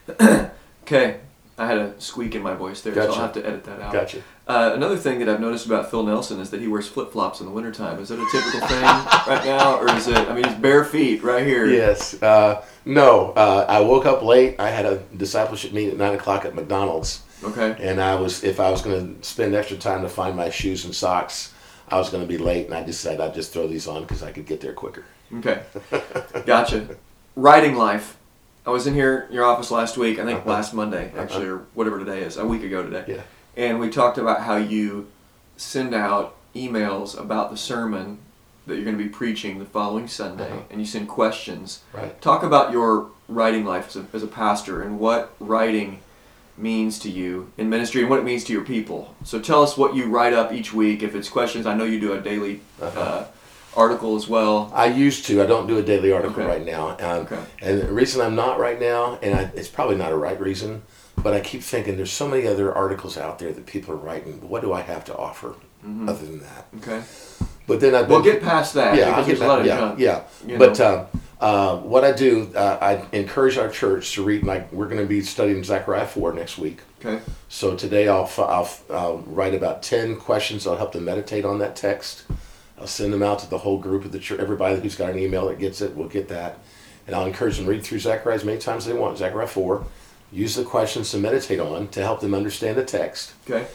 [SPEAKER 1] <clears throat> okay. I had a squeak in my voice there, gotcha. so I'll have to edit that out.
[SPEAKER 2] Gotcha.
[SPEAKER 1] Uh, another thing that I've noticed about Phil Nelson is that he wears flip flops in the wintertime. Is that a typical thing <laughs> right now, or is it? I mean, he's bare feet right here.
[SPEAKER 2] Yes. Uh, no. Uh, I woke up late. I had a discipleship meeting at nine o'clock at McDonald's.
[SPEAKER 1] Okay.
[SPEAKER 2] And I was, if I was going to spend extra time to find my shoes and socks, I was going to be late, and I decided I'd just throw these on because I could get there quicker.
[SPEAKER 1] Okay. <laughs> Gotcha. Writing life. I was in here your office last week. I think uh-huh. last Monday, uh-huh. actually, uh-huh. or whatever today is, a week ago today.
[SPEAKER 2] Yeah.
[SPEAKER 1] And we talked about how you send out emails about the sermon that you're going to be preaching the following Sunday, uh-huh. and you send questions.
[SPEAKER 2] Right.
[SPEAKER 1] Talk about your writing life as a, as a pastor and what writing means to you in ministry and what it means to your people. So tell us what you write up each week. If it's questions, I know you do a daily uh-huh. uh, article as well?
[SPEAKER 2] I used to. I don't do a daily article okay. right now. Um, okay. And the reason I'm not right now, and I, it's probably not a right reason, but I keep thinking there's so many other articles out there that people are writing. What do I have to offer mm-hmm. other than that?
[SPEAKER 1] Okay.
[SPEAKER 2] But then
[SPEAKER 1] we'll get past that.
[SPEAKER 2] Yeah, I'll get past, yeah, junk, yeah. But uh, uh, what I do, uh, I encourage our church to read. Like we're going to be studying Zechariah four next week.
[SPEAKER 1] Okay.
[SPEAKER 2] So today I'll, I'll, I'll write about ten questions. I'll help them meditate on that text. I'll send them out to the whole group of the church. Everybody who's got an email that gets it will get that. And I'll encourage them to read through Zechariah as many times as they want. Zechariah 4. Use the questions to meditate on to help them understand the text.
[SPEAKER 1] Okay.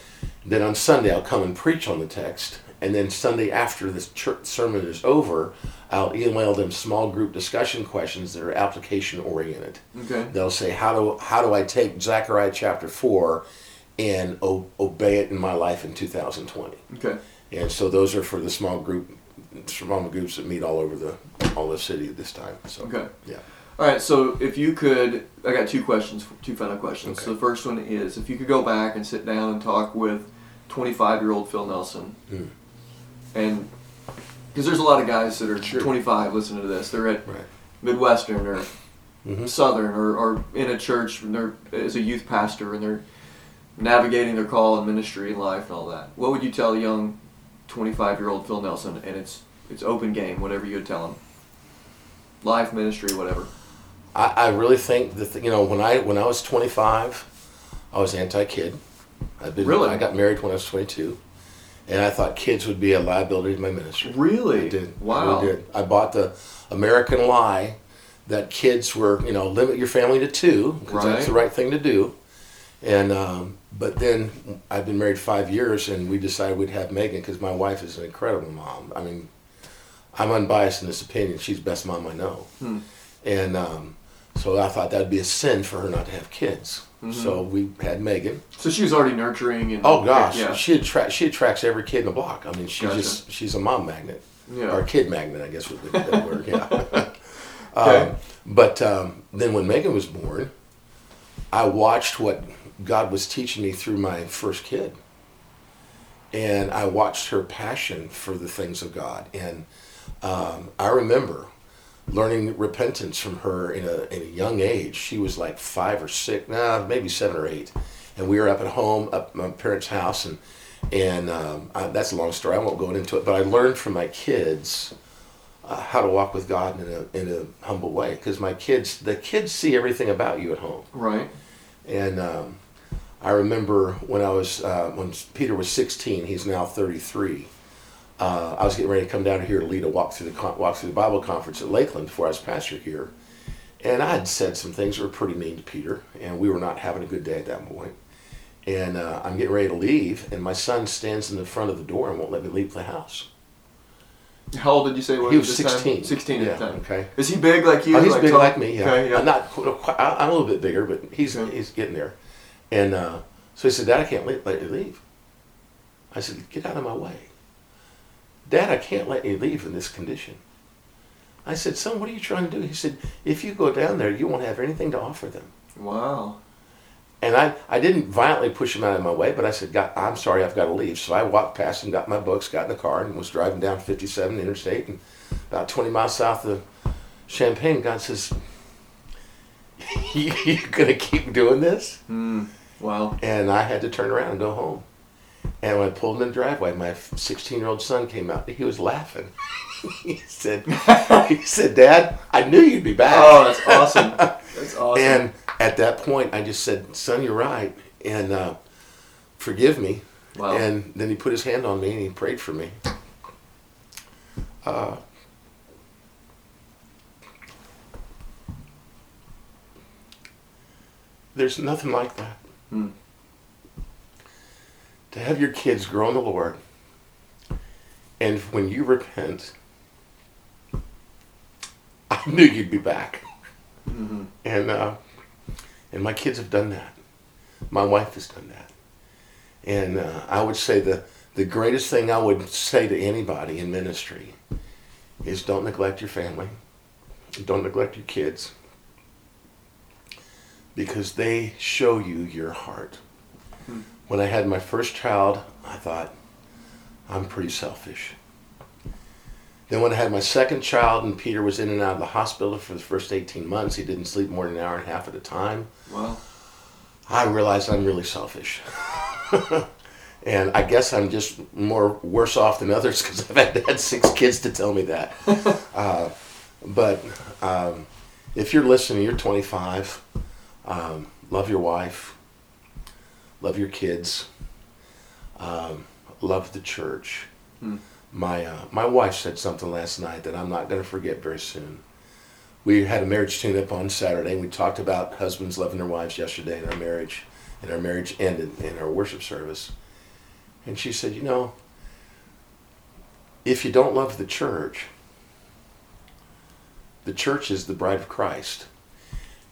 [SPEAKER 2] Then on Sunday, I'll come and preach on the text. And then Sunday after the church sermon is over, I'll email them small group discussion questions that are application oriented.
[SPEAKER 1] Okay.
[SPEAKER 2] They'll say, how do, how do I take Zechariah chapter 4 and o- obey it in my life in 2020?
[SPEAKER 1] Okay.
[SPEAKER 2] And so those are for the small group, small groups that meet all over the all the city at this time. So
[SPEAKER 1] okay,
[SPEAKER 2] yeah.
[SPEAKER 1] All right. So if you could, I got two questions, two final questions. Okay. So the first one is, if you could go back and sit down and talk with 25 year old Phil Nelson, mm. and because there's a lot of guys that are sure. 25 listening to this, they're at
[SPEAKER 2] right.
[SPEAKER 1] Midwestern or mm-hmm. Southern or, or in a church and they're as a youth pastor and they're navigating their call and ministry and life and all that. What would you tell a young 25 year old Phil Nelson, and it's it's open game, whatever you would tell him. Life, ministry, whatever.
[SPEAKER 2] I, I really think that you know when I when I was 25, I was anti-kid.
[SPEAKER 1] I've been, really?
[SPEAKER 2] I got married when I was 22, and I thought kids would be a liability to my ministry.
[SPEAKER 1] Really?
[SPEAKER 2] I did.
[SPEAKER 1] Wow.
[SPEAKER 2] I really did. I bought the American lie that kids were you know limit your family to two because right. that's the right thing to do. And um, but then I've been married five years, and we decided we'd have Megan because my wife is an incredible mom. I mean, I'm unbiased in this opinion. She's the best mom I know,
[SPEAKER 1] hmm.
[SPEAKER 2] and um, so I thought that'd be a sin for her not to have kids. Mm-hmm. So we had Megan.
[SPEAKER 1] So she was already nurturing and
[SPEAKER 2] oh gosh, yeah. she attract she attracts every kid in the block. I mean, she gotcha. just she's a mom magnet,
[SPEAKER 1] yeah.
[SPEAKER 2] or kid magnet, I guess would be the word. <laughs> Yeah. okay. Um, but um, then when Megan was born, I watched what God was teaching me through my first kid. And I watched her passion for the things of God. And um, I remember learning repentance from her in a, in a young age. She was like five or six, nah, maybe seven or eight. And we were up at home, up at my parents' house, and and um, I, that's a long story. I won't go into it, but I learned from my kids uh, how to walk with God in a in a humble way because my kids, the kids see everything about you at home.
[SPEAKER 1] Right.
[SPEAKER 2] And um, I remember when I was uh, when Peter was 16, he's now 33 uh, I was getting ready to come down here to lead a walk through the walk through the Bible conference at Lakeland before I was pastor here, and I had said some things that were pretty mean to Peter, and we were not having a good day at that point. And uh, I'm getting ready to leave, and my son stands in the front of the door and won't let me leave the house.
[SPEAKER 1] How old did you say was
[SPEAKER 2] he was? 16.
[SPEAKER 1] Time? 16
[SPEAKER 2] yeah,
[SPEAKER 1] at the time.
[SPEAKER 2] Okay.
[SPEAKER 1] Is he big like you?
[SPEAKER 2] Oh, he's
[SPEAKER 1] like
[SPEAKER 2] big
[SPEAKER 1] tall?
[SPEAKER 2] like me. Yeah.
[SPEAKER 1] Okay, yeah.
[SPEAKER 2] I'm not. I'm a little bit bigger, but he's okay. he's getting there. And uh, so he said, "Dad, I can't let, let you leave." I said, "Get out of my way." Dad, I can't let you leave in this condition. I said, Son, what are you trying to do? He said, If you go down there, you won't have anything to offer them.
[SPEAKER 1] Wow.
[SPEAKER 2] And I, I didn't violently push him out of my way, but I said, God, I'm sorry, I've got to leave. So I walked past him, got my books, got in the car, and was driving down 57 Interstate. And about 20 miles south of Champaign, God says, <laughs> You're going to keep doing this?
[SPEAKER 1] Mm, wow.
[SPEAKER 2] And I had to turn around and go home. And when I pulled in the driveway, my 16 year old son came out. He was laughing. <laughs> he said, <laughs> "He said, Dad, I knew you'd be back."
[SPEAKER 1] Oh, that's awesome. <laughs> That's awesome.
[SPEAKER 2] and at that point, I just said, "Son, you're right, and uh, forgive me."
[SPEAKER 1] Wow.
[SPEAKER 2] And then he put his hand on me and he prayed for me. Uh, there's nothing like that.
[SPEAKER 1] Hmm
[SPEAKER 2] to have your kids grow in the Lord, and when you repent, <laughs> I knew you'd be back. Mm-hmm. And uh, and my kids have done that. My wife has done that. And uh, I would say the the greatest thing I would say to anybody in ministry is don't neglect your family, don't neglect your kids, because they show you your heart. Hmm when I had my first child, I thought, I'm pretty selfish. Then when I had my second child and Peter was in and out of the hospital for the first 18 months, he didn't sleep more than an hour and a half at a time.
[SPEAKER 1] Wow.
[SPEAKER 2] I realized I'm really selfish. <laughs> and I guess I'm just more worse off than others because I've had, had six kids to tell me that. <laughs> uh, but um, if you're listening, you're 25, um, love your wife, love your kids, um, love the church. Hmm. My uh, my wife said something last night that I'm not going to forget very soon. We had a marriage tune-up on Saturday, and we talked about husbands loving their wives yesterday in our marriage, and our marriage ended in our worship service. And she said, "You know, if you don't love the church, the church is the bride of Christ,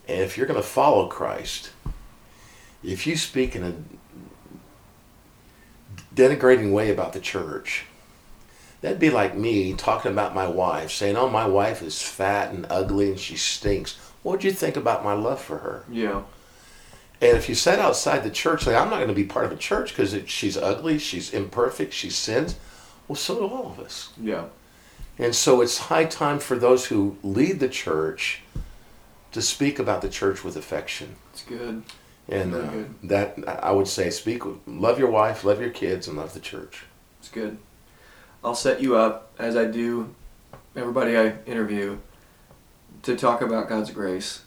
[SPEAKER 2] and if you're going to follow Christ." if you speak in a denigrating way about the church, that'd be like me talking about my wife, saying, "Oh, my wife is fat and ugly and she stinks." What'd you think about my love for her?
[SPEAKER 1] Yeah.
[SPEAKER 2] And if you sat outside the church, like I'm not going to be part of a church because she's ugly, she's imperfect, she sins. Well, so do all of us.
[SPEAKER 1] Yeah.
[SPEAKER 2] And so it's high time for those who lead the church to speak about the church with affection.
[SPEAKER 1] It's good.
[SPEAKER 2] And uh, that I would say, speak, love your wife, love your kids, and love the church.
[SPEAKER 1] It's good. I'll set you up as I do everybody I interview to talk about God's grace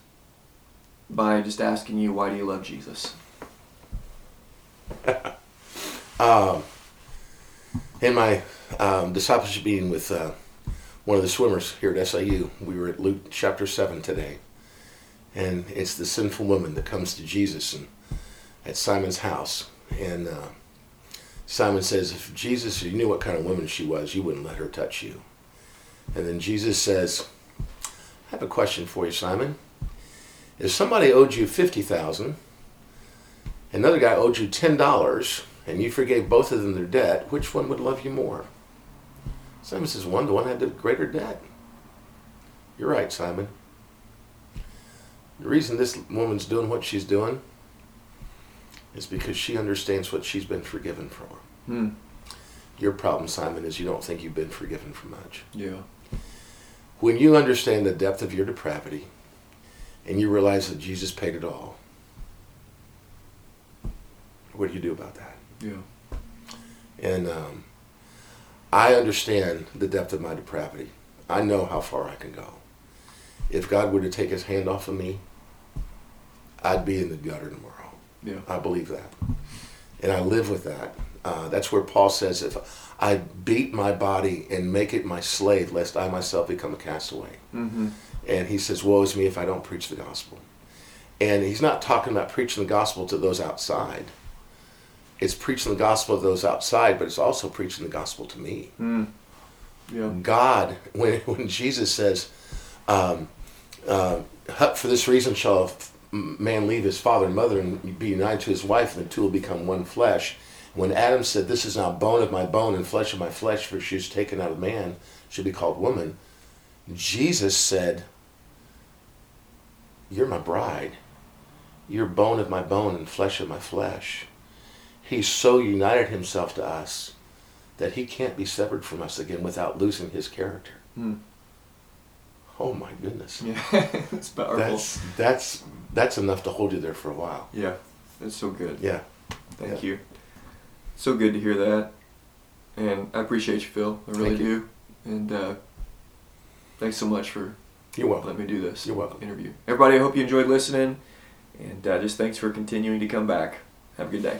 [SPEAKER 1] by just asking you, why do you love Jesus? <laughs>
[SPEAKER 2] um, in my um, discipleship meeting with uh, one of the swimmers here at SIU, we were at Luke chapter 7 today and it's the sinful woman that comes to Jesus and at Simon's house, and uh, Simon says, "If Jesus, you knew what kind of woman she was, you wouldn't let her touch you." And then Jesus says, "I have a question for you, Simon. If somebody owed you fifty thousand, another guy owed you ten dollars, and you forgave both of them their debt, which one would love you more?" Simon says, "One. The one had the greater debt." You're right, Simon. The reason this woman's doing what she's doing is because she understands what she's been forgiven for.
[SPEAKER 1] Hmm.
[SPEAKER 2] Your problem, Simon, is you don't think you've been forgiven for much.
[SPEAKER 1] Yeah.
[SPEAKER 2] When you understand the depth of your depravity and you realize that Jesus paid it all, what do you do about that?
[SPEAKER 1] Yeah.
[SPEAKER 2] And um, I understand the depth of my depravity. I know how far I can go. If God were to take his hand off of me, I'd be in the gutter tomorrow.
[SPEAKER 1] Yeah.
[SPEAKER 2] I believe that. And I live with that. Uh, that's where Paul says, if I beat my body and make it my slave, lest I myself become a castaway.
[SPEAKER 1] Mm-hmm.
[SPEAKER 2] And he says, woe is me if I don't preach the gospel. And he's not talking about preaching the gospel to those outside. It's preaching the gospel to those outside, but it's also preaching the gospel to me.
[SPEAKER 1] Mm. Yeah.
[SPEAKER 2] God, <laughs> when, when Jesus says, um, uh, for this reason shall man leave his father and mother and be united to his wife, and the two will become one flesh. When Adam said, This is now bone of my bone and flesh of my flesh, for she is taken out of man, should be called woman, Jesus said, You're my bride. You're bone of my bone and flesh of my flesh. He's so united himself to us that he can't be severed from us again without losing his character.
[SPEAKER 1] Hmm.
[SPEAKER 2] Oh my goodness.
[SPEAKER 1] Yeah, <laughs> it's powerful.
[SPEAKER 2] That's that's that's enough to hold you there for a while.
[SPEAKER 1] Yeah, that's so good.
[SPEAKER 2] Yeah.
[SPEAKER 1] Thank
[SPEAKER 2] yeah.
[SPEAKER 1] you. So good to hear that, and I appreciate you, Phil. I really do. And uh, thanks so much for
[SPEAKER 2] You're welcome.
[SPEAKER 1] letting me do this.
[SPEAKER 2] You're welcome.
[SPEAKER 1] Interview. Everybody, I hope you enjoyed listening, and uh, just thanks for continuing to come back. Have a good day.